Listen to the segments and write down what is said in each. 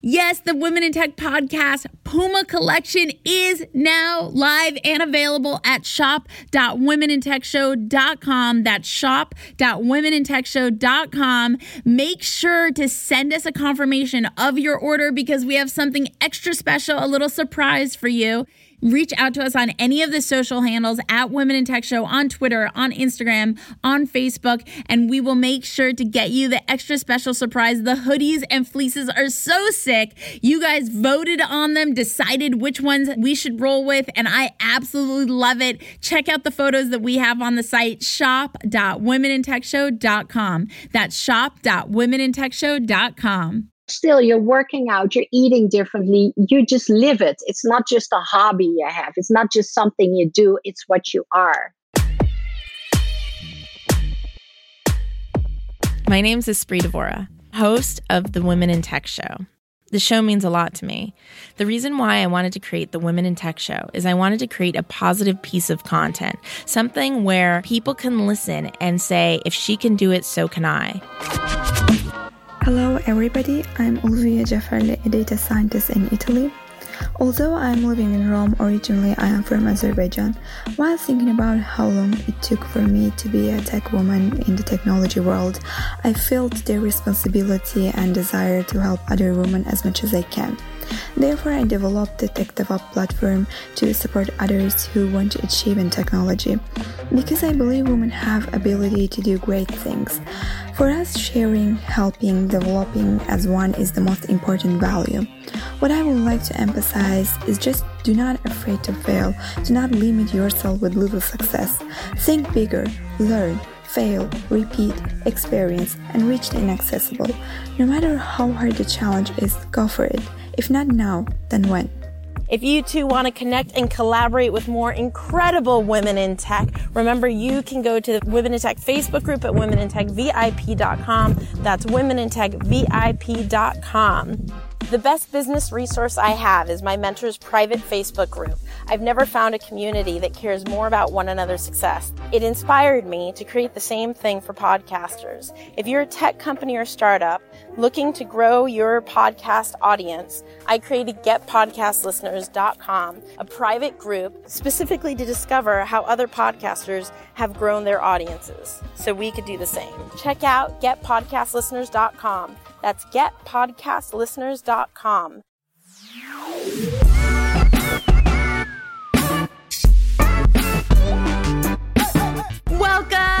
Yes, the Women in Tech podcast Puma collection is now live and available at shop.womenintechshow.com. That's shop.womenintechshow.com. Make sure to send us a confirmation of your order because we have something extra special, a little surprise for you reach out to us on any of the social handles at Women in Tech Show on Twitter, on Instagram, on Facebook, and we will make sure to get you the extra special surprise. The hoodies and fleeces are so sick. You guys voted on them, decided which ones we should roll with, and I absolutely love it. Check out the photos that we have on the site shop.womenintechshow.com. That's shop.womenintechshow.com still you're working out you're eating differently you just live it it's not just a hobby you have it's not just something you do it's what you are my name is Espree Devora, host of the Women in Tech Show. The show means a lot to me. The reason why I wanted to create the Women in Tech Show is I wanted to create a positive piece of content, something where people can listen and say, if she can do it, so can I. Hello everybody, I'm Ulviya Jafarli, a data scientist in Italy. Although I'm living in Rome originally, I am from Azerbaijan. While thinking about how long it took for me to be a tech woman in the technology world, I felt the responsibility and desire to help other women as much as I can. Therefore, I developed the TechDevUp platform to support others who want to achieve in technology. Because I believe women have ability to do great things. For us, sharing, helping, developing as one is the most important value. What I would like to emphasize is just do not afraid to fail. Do not limit yourself with little success. Think bigger, learn, fail, repeat, experience, and reach the inaccessible. No matter how hard the challenge is, go for it. If not now, then when? If you too want to connect and collaborate with more incredible women in tech, remember you can go to the Women in Tech Facebook group at womenintechvip.com. That's womenintechvip.com. The best business resource I have is my mentor's private Facebook group. I've never found a community that cares more about one another's success. It inspired me to create the same thing for podcasters. If you're a tech company or startup looking to grow your podcast audience, I created getpodcastlisteners.com, a private group specifically to discover how other podcasters have grown their audiences so we could do the same. Check out getpodcastlisteners.com. That's getpodcastlisteners.com. Welcome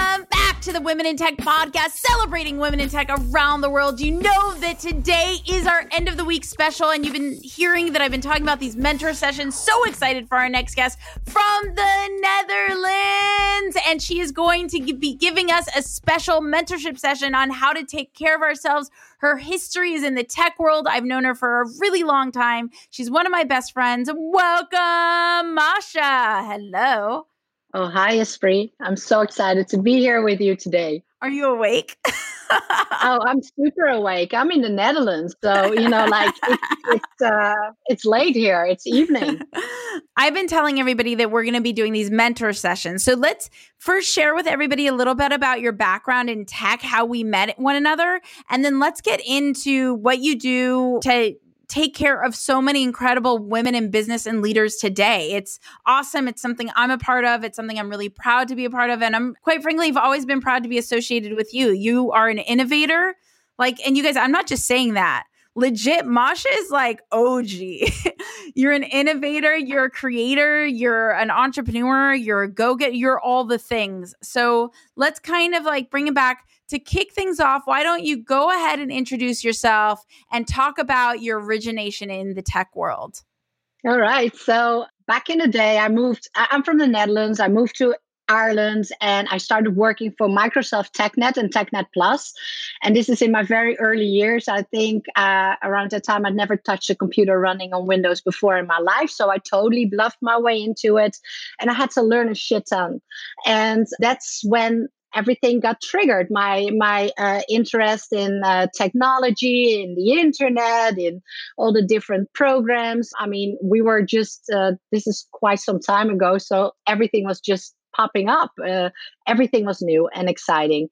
to the Women in Tech podcast, celebrating women in tech around the world. You know that today is our end of the week special, and you've been hearing that I've been talking about these mentor sessions. So excited for our next guest from the Netherlands. And she is going to be giving us a special mentorship session on how to take care of ourselves. Her history is in the tech world. I've known her for a really long time. She's one of my best friends. Welcome, Masha. Hello. Oh, hi, Espree. I'm so excited to be here with you today. Are you awake? oh, I'm super awake. I'm in the Netherlands, so you know, like it's it's, uh, it's late here. It's evening. I've been telling everybody that we're going to be doing these mentor sessions. So let's first share with everybody a little bit about your background in tech, how we met one another, and then let's get into what you do to take care of so many incredible women in business and leaders today. It's awesome. It's something I'm a part of. It's something I'm really proud to be a part of. And I'm quite frankly, I've always been proud to be associated with you. You are an innovator. Like, and you guys, I'm not just saying that. Legit, Masha is like OG. you're an innovator, you're a creator, you're an entrepreneur, you're a go get, you're all the things. So let's kind of like bring it back to kick things off, why don't you go ahead and introduce yourself and talk about your origination in the tech world? All right. So back in the day, I moved, I'm from the Netherlands. I moved to Ireland and I started working for Microsoft TechNet and TechNet Plus. And this is in my very early years. I think uh, around that time I'd never touched a computer running on Windows before in my life. So I totally bluffed my way into it and I had to learn a shit ton. And that's when everything got triggered. My my uh, interest in uh, technology in the internet in all the different programs. I mean we were just uh, this is quite some time ago so everything was just popping up. Uh, everything was new and exciting.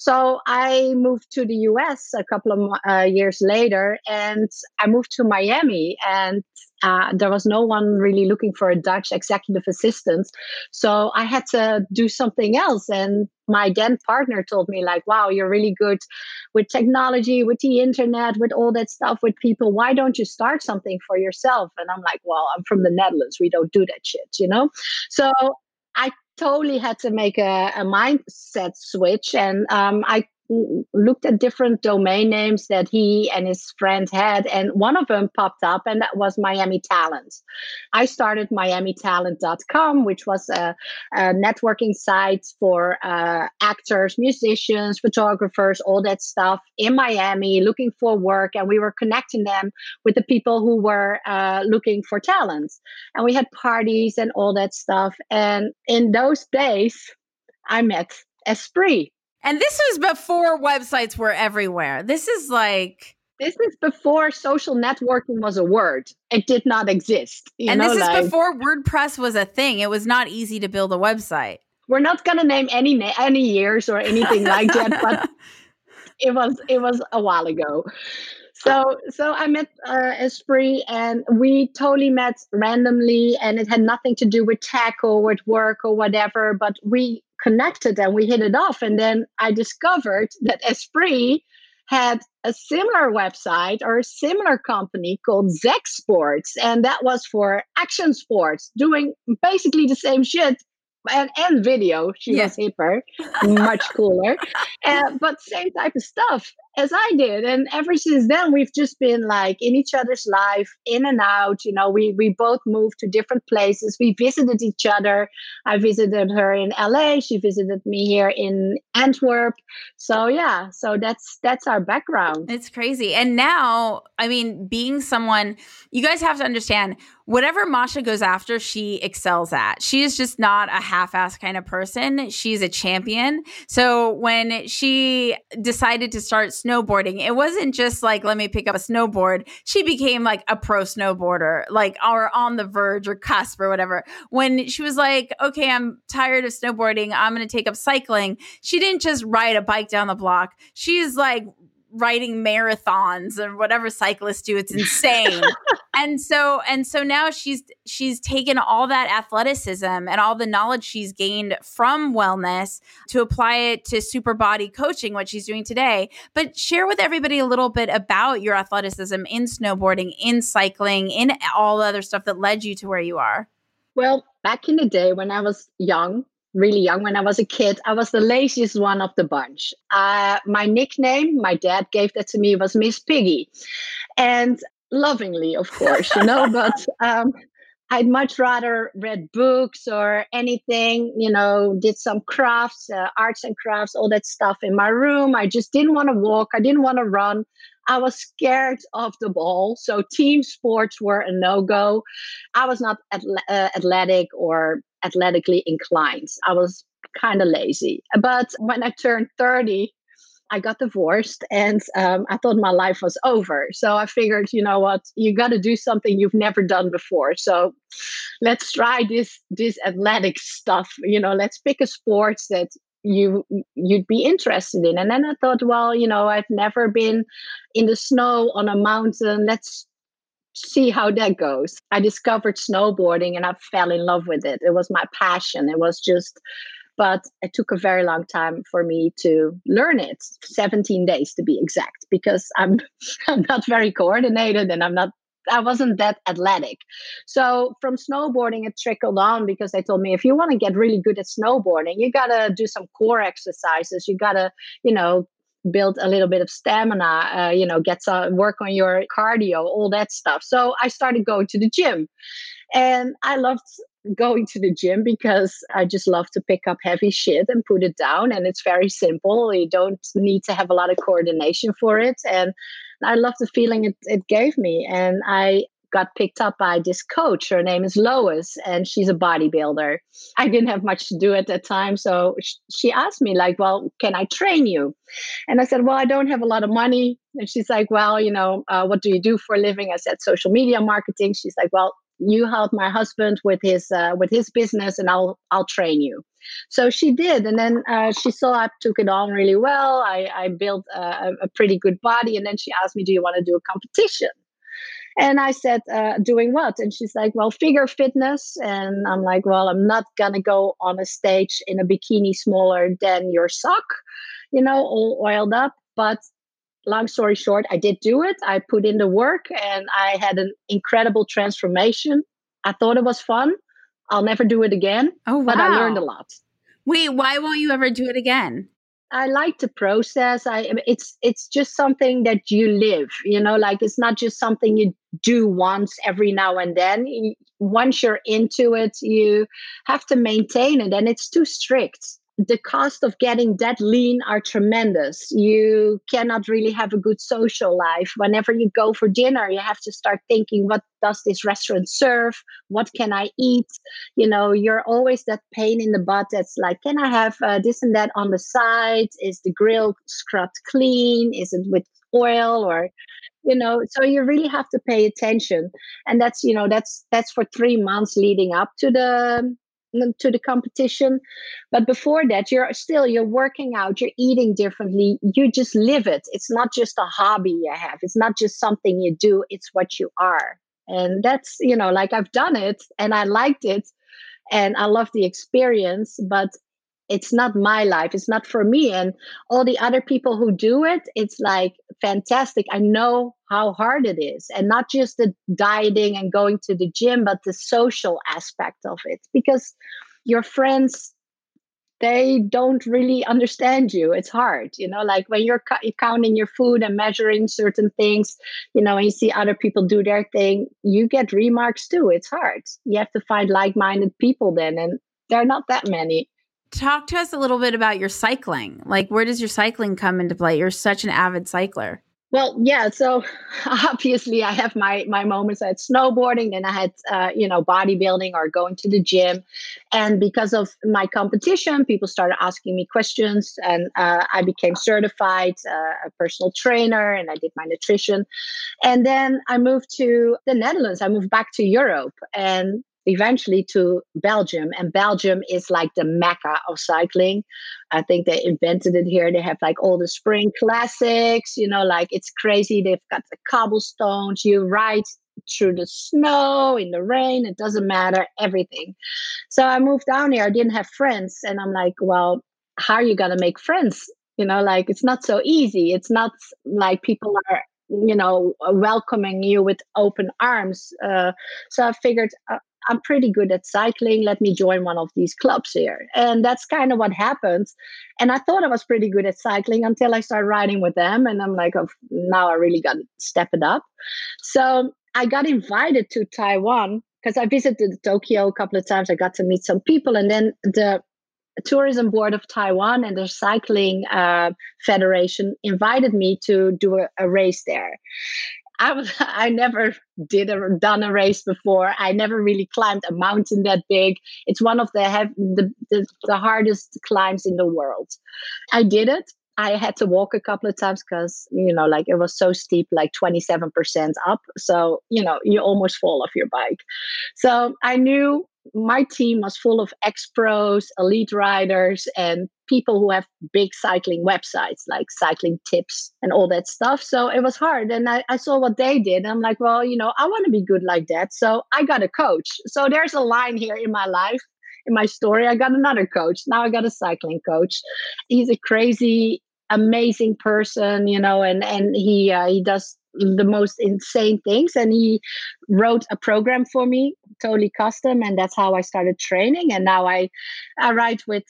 So I moved to the US a couple of uh, years later and I moved to Miami and uh, there was no one really looking for a Dutch executive assistant. So I had to do something else. And my then partner told me, like, wow, you're really good with technology, with the internet, with all that stuff, with people. Why don't you start something for yourself? And I'm like, well, I'm from the Netherlands. We don't do that shit, you know? So I totally had to make a, a mindset switch. And um, I looked at different domain names that he and his friend had, and one of them popped up, and that was Miami Talent. I started MiamiTalent.com, which was a, a networking site for uh, actors, musicians, photographers, all that stuff in Miami looking for work, and we were connecting them with the people who were uh, looking for talent. And we had parties and all that stuff. And in those days, I met Espree and this was before websites were everywhere. This is like this is before social networking was a word. It did not exist. and know, this is like, before WordPress was a thing. It was not easy to build a website. We're not going to name any na- any years or anything like that, but it was it was a while ago. So so I met uh, Espree and we totally met randomly and it had nothing to do with tech or with work or whatever, but we connected and we hit it off. And then I discovered that Espree had a similar website or a similar company called Zek Sports, and that was for action sports, doing basically the same shit and, and video. She yeah. was hipper, much cooler, uh, but same type of stuff as I did. And ever since then, we've just been like in each other's life, in and out. You know, we we both moved to different places. We visited each other. I visited her in LA. She visited me here in Antwerp. So yeah, so that's that's our background. It's crazy. And now, I mean, being someone, you guys have to understand whatever Masha goes after, she excels at. She is just not a half ass kind of person. She's a champion. So when she decided to start snowboarding, it wasn't just like, let me pick up a snowboard. She became like a pro snowboarder, like, or on the verge or cusp or whatever. When she was like, okay, I'm tired of snowboarding, I'm going to take up cycling, she didn't just ride a bike down the block. She's like riding marathons and whatever cyclists do it's insane and so and so now she's she's taken all that athleticism and all the knowledge she's gained from wellness to apply it to super body coaching what she's doing today but share with everybody a little bit about your athleticism in snowboarding in cycling in all the other stuff that led you to where you are well back in the day when i was young really young when I was a kid, I was the laziest one of the bunch. Uh, my nickname, my dad gave that to me, was Miss Piggy. And lovingly, of course, you know, but um, I'd much rather read books or anything, you know, did some crafts, uh, arts and crafts, all that stuff in my room. I just didn't want to walk. I didn't want to run. I was scared of the ball. So team sports were a no go. I was not uh, athletic or athletically inclined. I was kind of lazy. But when I turned 30, I got divorced and um, I thought my life was over. So I figured, you know what, you got to do something you've never done before. So let's try this this athletic stuff. You know, let's pick a sport that you you'd be interested in. And then I thought, well, you know, I've never been in the snow on a mountain. Let's see how that goes. I discovered snowboarding and I fell in love with it. It was my passion. It was just but it took a very long time for me to learn it 17 days to be exact because i'm i'm not very coordinated and i'm not I wasn't that athletic. So from snowboarding, it trickled on because they told me if you want to get really good at snowboarding, you got to do some core exercises. You got to, you know, build a little bit of stamina, uh, you know, get some work on your cardio, all that stuff. So I started going to the gym and I loved going to the gym because I just love to pick up heavy shit and put it down. And it's very simple. You don't need to have a lot of coordination for it. And I love the feeling it, it gave me. And I got picked up by this coach. Her name is Lois, and she's a bodybuilder. I didn't have much to do at that time, so she asked me like, "Well, can I train you?" And I said, "Well, I don't have a lot of money." And she's like, "Well, you know, uh, what do you do for a living?" I said, "Social media marketing." She's like, "Well." You help my husband with his uh, with his business, and I'll I'll train you. So she did, and then uh, she saw I took it on really well. I, I built a, a pretty good body, and then she asked me, "Do you want to do a competition?" And I said, uh, doing what? And she's like, well, figure fitness. And I'm like, well, I'm not to go on a stage in a bikini smaller than your sock, you know, all oiled up. But long story short, I did do it. I put in the work and I had an incredible transformation. I thought it was fun. I'll never do it again. Oh, wow. But I learned a lot. Wait, why won't you ever do it again? I like the process. I it's it's just something that you live, you know, like it's not just something you do once every now and then. Once you're into it, you have to maintain it and it's too strict the cost of getting that lean are tremendous. You cannot really have a good social life. Whenever you go for dinner, you have to start thinking, what does this restaurant serve? What can I eat? You know, you're always that pain in the butt that's like, can I have uh, this and that on the side? Is the grill scrubbed clean? Is it with oil or you know so you really have to pay attention and that's you know that's that's for three months leading up to the to the competition. But before that you're still you're working out you're eating differently you just live it. It's not just a hobby you have. It's not just something you do it's what you are. And that's you know like i've done it and i liked it and i love the experience but it's not my life. It's not for me and all the other people who do it it's like fantastic. I know how hard it is and not just the dieting and going to the gym but the social aspect of it because your friends they don't really understand you. It's hard you know like when you're cu- counting your food and measuring certain things you know and you see other people do their thing you get remarks too. It's hard. You have to find like-minded people then and there are not that many talk to us a little bit about your cycling. Like, where does your cycling come into play? You're such an avid cycler. Well, yeah. So obviously, I have my my moments. I had snowboarding, and I had uh, you know bodybuilding or going to the gym, and because of my competition, people started asking me questions, and uh, I became certified uh, a personal trainer, and I did my nutrition, and then I moved to the Netherlands. I moved back to Europe, and eventually to Belgium. And Belgium is like the mecca of cycling. I think they invented it here. They have like all the spring classics, you know, like it's crazy. They've got the cobblestones. You ride through the snow, in the rain, it doesn't matter, everything. So I moved down here. I didn't have friends. And I'm like, well, how are you going to make friends? You know, like it's not so easy. It's not like people are you know welcoming you with open arms uh, so i figured uh, I'm pretty good at cycling. Let me join one of these clubs here. And that's kind of what happened. And I thought I was pretty good at cycling until I started riding with them. And I'm like, oh, now I really got to step it up. So I got invited to Taiwan because I visited Tokyo a couple of times. I got to meet some people. And then the tourism board of Taiwan and the cycling uh, federation invited me to do a, a race there. I was I never did a done a race before. I never really climbed a mountain that big. It's one of the the, the, the hardest climbs in the world. I did it. I had to walk a couple of times because you know like it was so steep, like twenty seven percent up. So you know you almost fall off your bike. So I knew my team was full of ex pros, elite riders, and people who have big cycling websites like cycling tips and all that stuff. So it was hard. And I, I saw what they did. I'm like, well, you know, I want to be good like that. So I got a coach. So there's a line here in my life, in my story. I got another coach. Now I got a cycling coach. He's a crazy, amazing person, you know, and, and he, uh, he does the most insane things and he wrote a program for me totally custom and that's how i started training and now i i ride with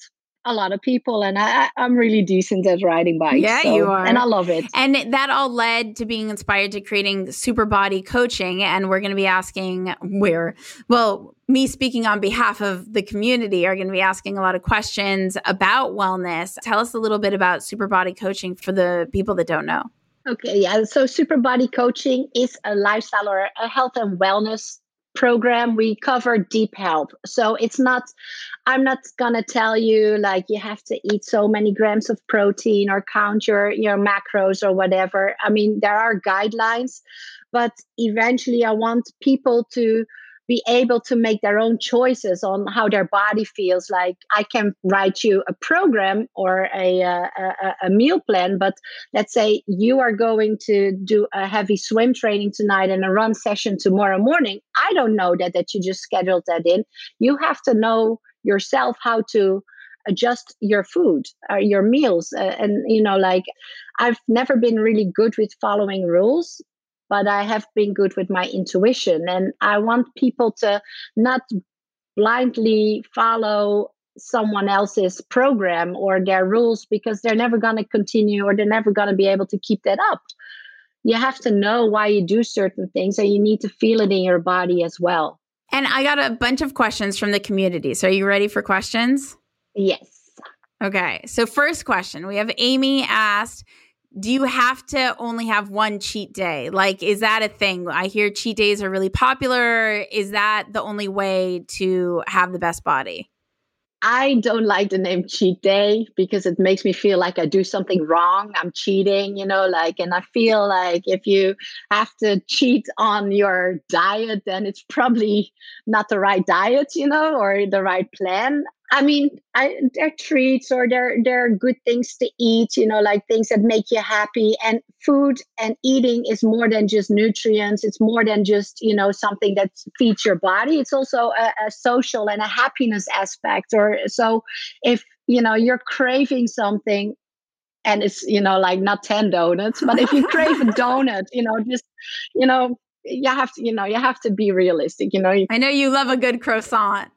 a lot of people and I, I'm really decent at riding bikes. Yeah, so, you are. And I love it. And that all led to being inspired to creating super body coaching. And we're going to be asking where, well, me speaking on behalf of the community are going to be asking a lot of questions about wellness. Tell us a little bit about super body coaching for the people that don't know. Okay, yeah. So super body coaching is a lifestyle or a health and wellness program we cover deep health so it's not i'm not gonna tell you like you have to eat so many grams of protein or count your your macros or whatever i mean there are guidelines but eventually i want people to be able to make their own choices on how their body feels. Like i can write you a program or a, a, a, meal plan but let's say you are going to do a heavy swim training tonight and a run session tomorrow morning. I don't know that that you just scheduled that in. You have to know yourself how to adjust your food or uh, your meals uh, and you know like i've never been really good with following rules but I have been good with my intuition. And I want people to not blindly follow someone else's program or their rules because they're never going to continue or they're never going to be able to keep that up. You have to know why you do certain things and you need to feel it in your body as well. And I got a bunch of questions from the community. So are you ready for questions? Yes. Okay. So, first question we have Amy asked, do you have to only have one cheat day? Like, is that a thing? I hear cheat days are really popular. Is that the only way to have the best body? I don't like the name cheat day because it makes me feel like I do something wrong. I'm cheating, you know, like, and I feel like if you have to cheat on your diet, then it's probably not the right diet, you know, or the right plan. I mean, I, they're treats or they're they're good things to eat, you know, like things that make you happy. And food and eating is more than just nutrients. It's more than just you know something that feeds your body. It's also a, a social and a happiness aspect. Or so, if you know you're craving something, and it's you know like not ten donuts, but if you crave a donut, you know, just you know you have to you know you have to be realistic. You know, I know you love a good croissant.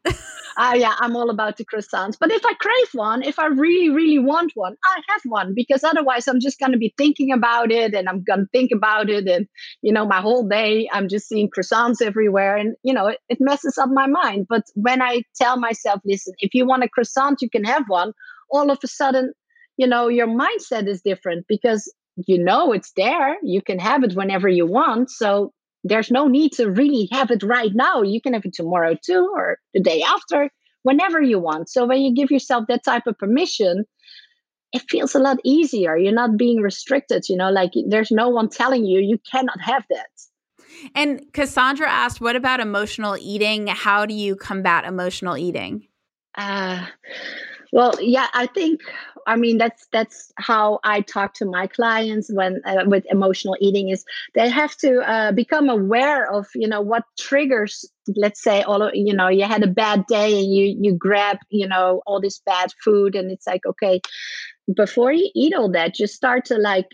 uh, yeah, I'm all about the croissants. But if I crave one, if I really, really want one, I have one because otherwise I'm just going to be thinking about it and I'm going to think about it. And, you know, my whole day I'm just seeing croissants everywhere and, you know, it, it messes up my mind. But when I tell myself, listen, if you want a croissant, you can have one, all of a sudden, you know, your mindset is different because you know it's there. You can have it whenever you want. So there's no need to really have it right now. You can have it tomorrow too, or the day after, whenever you want. So when you give yourself that type of permission, it feels a lot easier. You're not being restricted, you know, like there's no one telling you you cannot have that. And Cassandra asked, what about emotional eating? How do you combat emotional eating? Uh, well, yeah, I think I mean that's that's how I talk to my clients when uh, with emotional eating is they have to uh, become aware of you know what triggers. Let's say all you know you had a bad day and you you grab you know all this bad food and it's like okay before you eat all that just start to like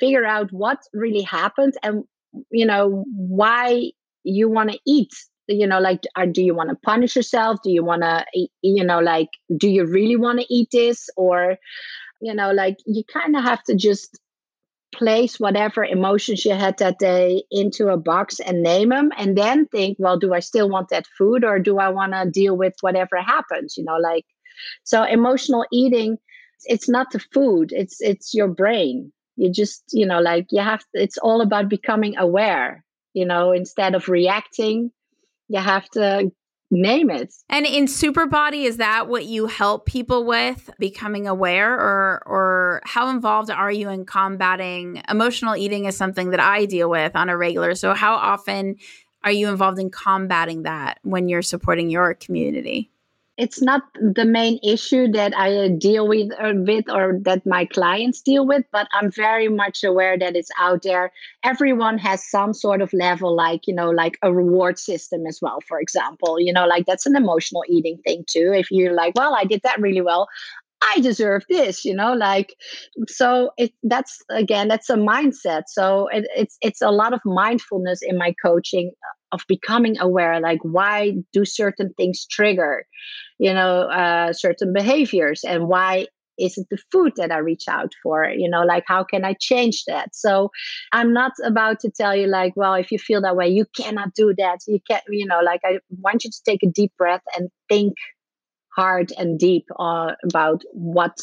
figure out what really happened and you know why you want to eat you know like are, do you want to punish yourself? Do you want to you know like do you really want to eat this? Or you know like you kind of have to just place whatever emotions you had that day into a box and name them and then think well do i still want that food or do i want to deal with whatever happens you know like so emotional eating it's not the food it's it's your brain. You just you know like you have to, it's all about becoming aware you know instead of reacting you have to name it. And in Super Body, is that what you help people with becoming aware or or how involved are you in combating emotional eating is something that I deal with on a regular. So how often are you involved in combating that when you're supporting your community? It's not the main issue that I deal with or, uh, with or that my clients deal with, but I'm very much aware that it's out there. Everyone has some sort of level, like, you know, like a reward system as well, for example. You know, like that's an emotional eating thing too. If you're like, well, I did that really well. I deserve this, you know, like so it that's again that's a mindset. So it, it's it's a lot of mindfulness in my coaching of becoming aware like why do certain things trigger you know uh, certain behaviors and why is it the food that i reach out for you know like how can i change that? So i'm not about to tell you like well if you feel that way you cannot do that. You can't you know like i want you to take a deep breath and think hard and deep uh, about what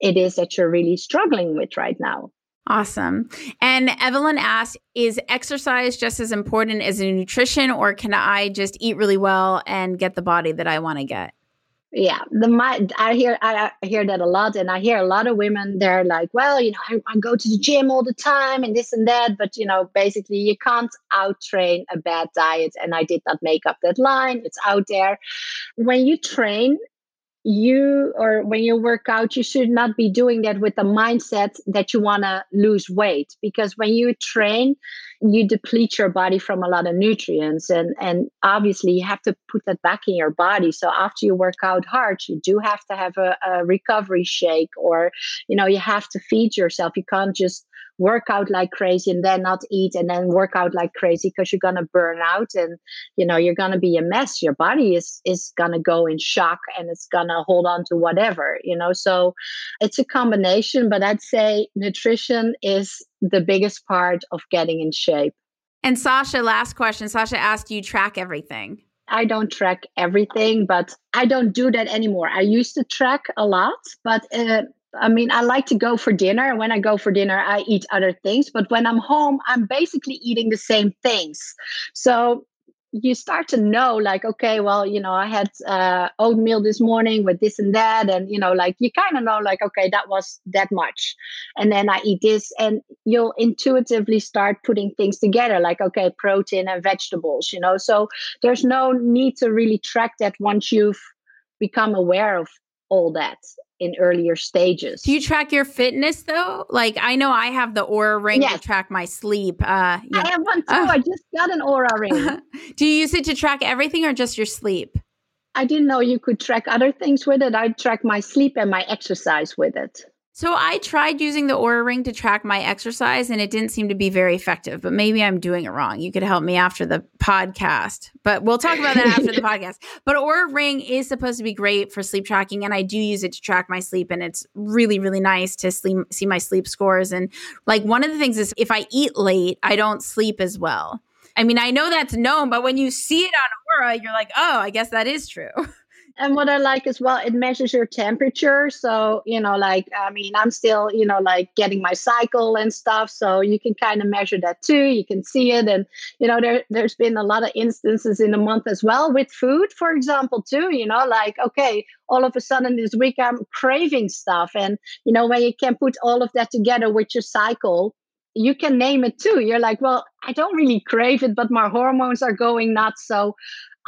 it is that you're really struggling with right now Awesome. And Evelyn asked, is exercise just as important as nutrition, or can I just eat really well and get the body that I want to get? Yeah, the my I hear I, hear that a lot, and I hear a lot of women. They're like, "Well, you know, I, I go to the gym all the time, and this and that." But you know, basically, you can't out train a bad diet. And I did not make up that line; it's out there. When you train, you or when you work out you should not be doing that with the mindset that you want to lose weight because when you train you deplete your body from a lot of nutrients and and obviously you have to put that back in your body. So after you work out hard you do have to have a, a recovery shake or you know you have to feed yourself. You can't just work out like crazy and then not eat and then work out like crazy because you're to burn out and you know you're to be a mess. Your body is is to go in shock and it's to hold on to whatever you know? So it's a combination but i'd say nutrition is the biggest part of getting in shape and sasha last question sasha asked you track everything I don't track everything, but I don't do that anymore. I used to track a lot, but uh, I mean, I like to go for dinner. When I go for dinner, I eat other things. But when I'm home, I'm basically eating the same things. So you start to know, like, okay, well, you know, I had uh, oatmeal this morning with this and that. And, you know, like, you kind of know, like, okay, that was that much. And then I eat this. And you'll intuitively start putting things together, like, okay, protein and vegetables, you know. So there's no need to really track that once you've become aware of all that in earlier stages. Do you track your fitness though? Like I know I have the Oura ring yes. to track my sleep. Uh, yeah. I have one too. Oh. I just got an Oura ring. Do you use it to track everything or just your sleep? I didn't know you could track other things with it. I track my sleep and my exercise with it. So I tried using the Oura Ring to track my exercise and it didn't seem to be very effective, but maybe I'm doing it wrong. You could help me after the podcast, but we'll talk about that after the podcast. But Oura Ring is supposed to be great for sleep tracking and I do use it to track my sleep and it's really really nice to sleep, see my sleep scores and like one of the things is if I eat late, I don't sleep as well. I mean, I know that's known, but when you see it on Oura, you're like, "Oh, I guess that is true." and what I like as well, it measures your temperature. So, you know, like, I mean, I'm still, you know, like getting my cycle and stuff. So you can kind of measure that too. You can see it. And, you know, there, there's been a lot of instances in the month as well with food, for example, too, you know, like, okay, all of a sudden this week I'm craving stuff. And, you know, when you can put all of that together with your cycle, you can name it too. You're like, well, I don't really crave it, but my hormones are going nuts. So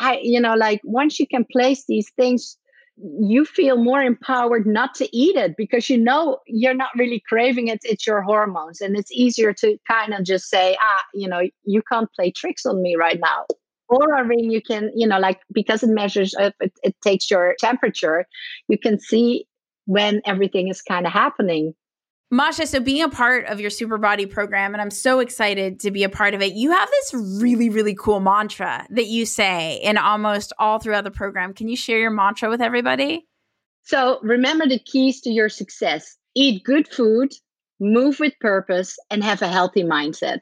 I, you know, like once you can place these things, you feel more empowered not to eat it because you know you're not really craving it. It's your hormones. And it's easier to kind of just say, ah, you know, you can't play tricks on me right now. Oura ring, you can, you know, like because it measures, it, it takes your temperature, you can see when everything is kind of happening Masha, so being a part of your Super Body program, and I'm so excited to be a part of it, you have this really, really cool mantra that you say in almost all throughout the program. Can you share your mantra with everybody? So, remember the keys to your success eat good food, move with purpose, and have a healthy mindset.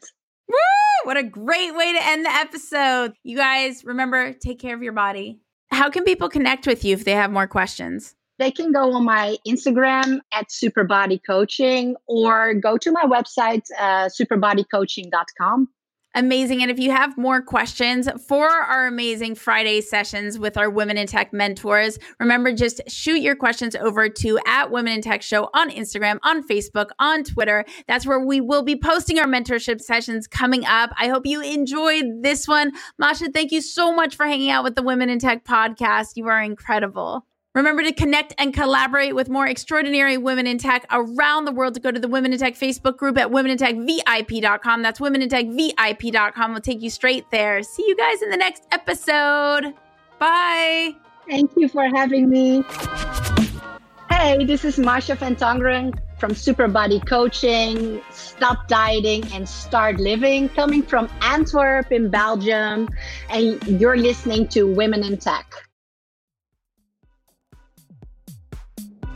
Woo! What a great way to end the episode. You guys, remember, take care of your body. How can people connect with you if they have more questions? They can go on my Instagram at Superbody Coaching or go to my website, uh, superbodycoaching.com. Amazing. And if you have more questions for our amazing Friday sessions with our Women in Tech mentors, remember just shoot your questions over to at Women in Tech Show on Instagram, on Facebook, on Twitter. That's where we will be posting our mentorship sessions coming up. I hope you enjoyed this one. Masha, thank you so much for hanging out with the Women in Tech podcast. You are incredible. Remember to connect and collaborate with more extraordinary women in tech around the world. To go to the Women in Tech Facebook group at womenintechvip.com. That's womenintechvip.com. We'll take you straight there. See you guys in the next episode. Bye. Thank you for having me. Hey, this is Marsha van Tongeren from super body coaching, stop dieting, and start living, coming from Antwerp in Belgium. And you're listening to Women in Tech.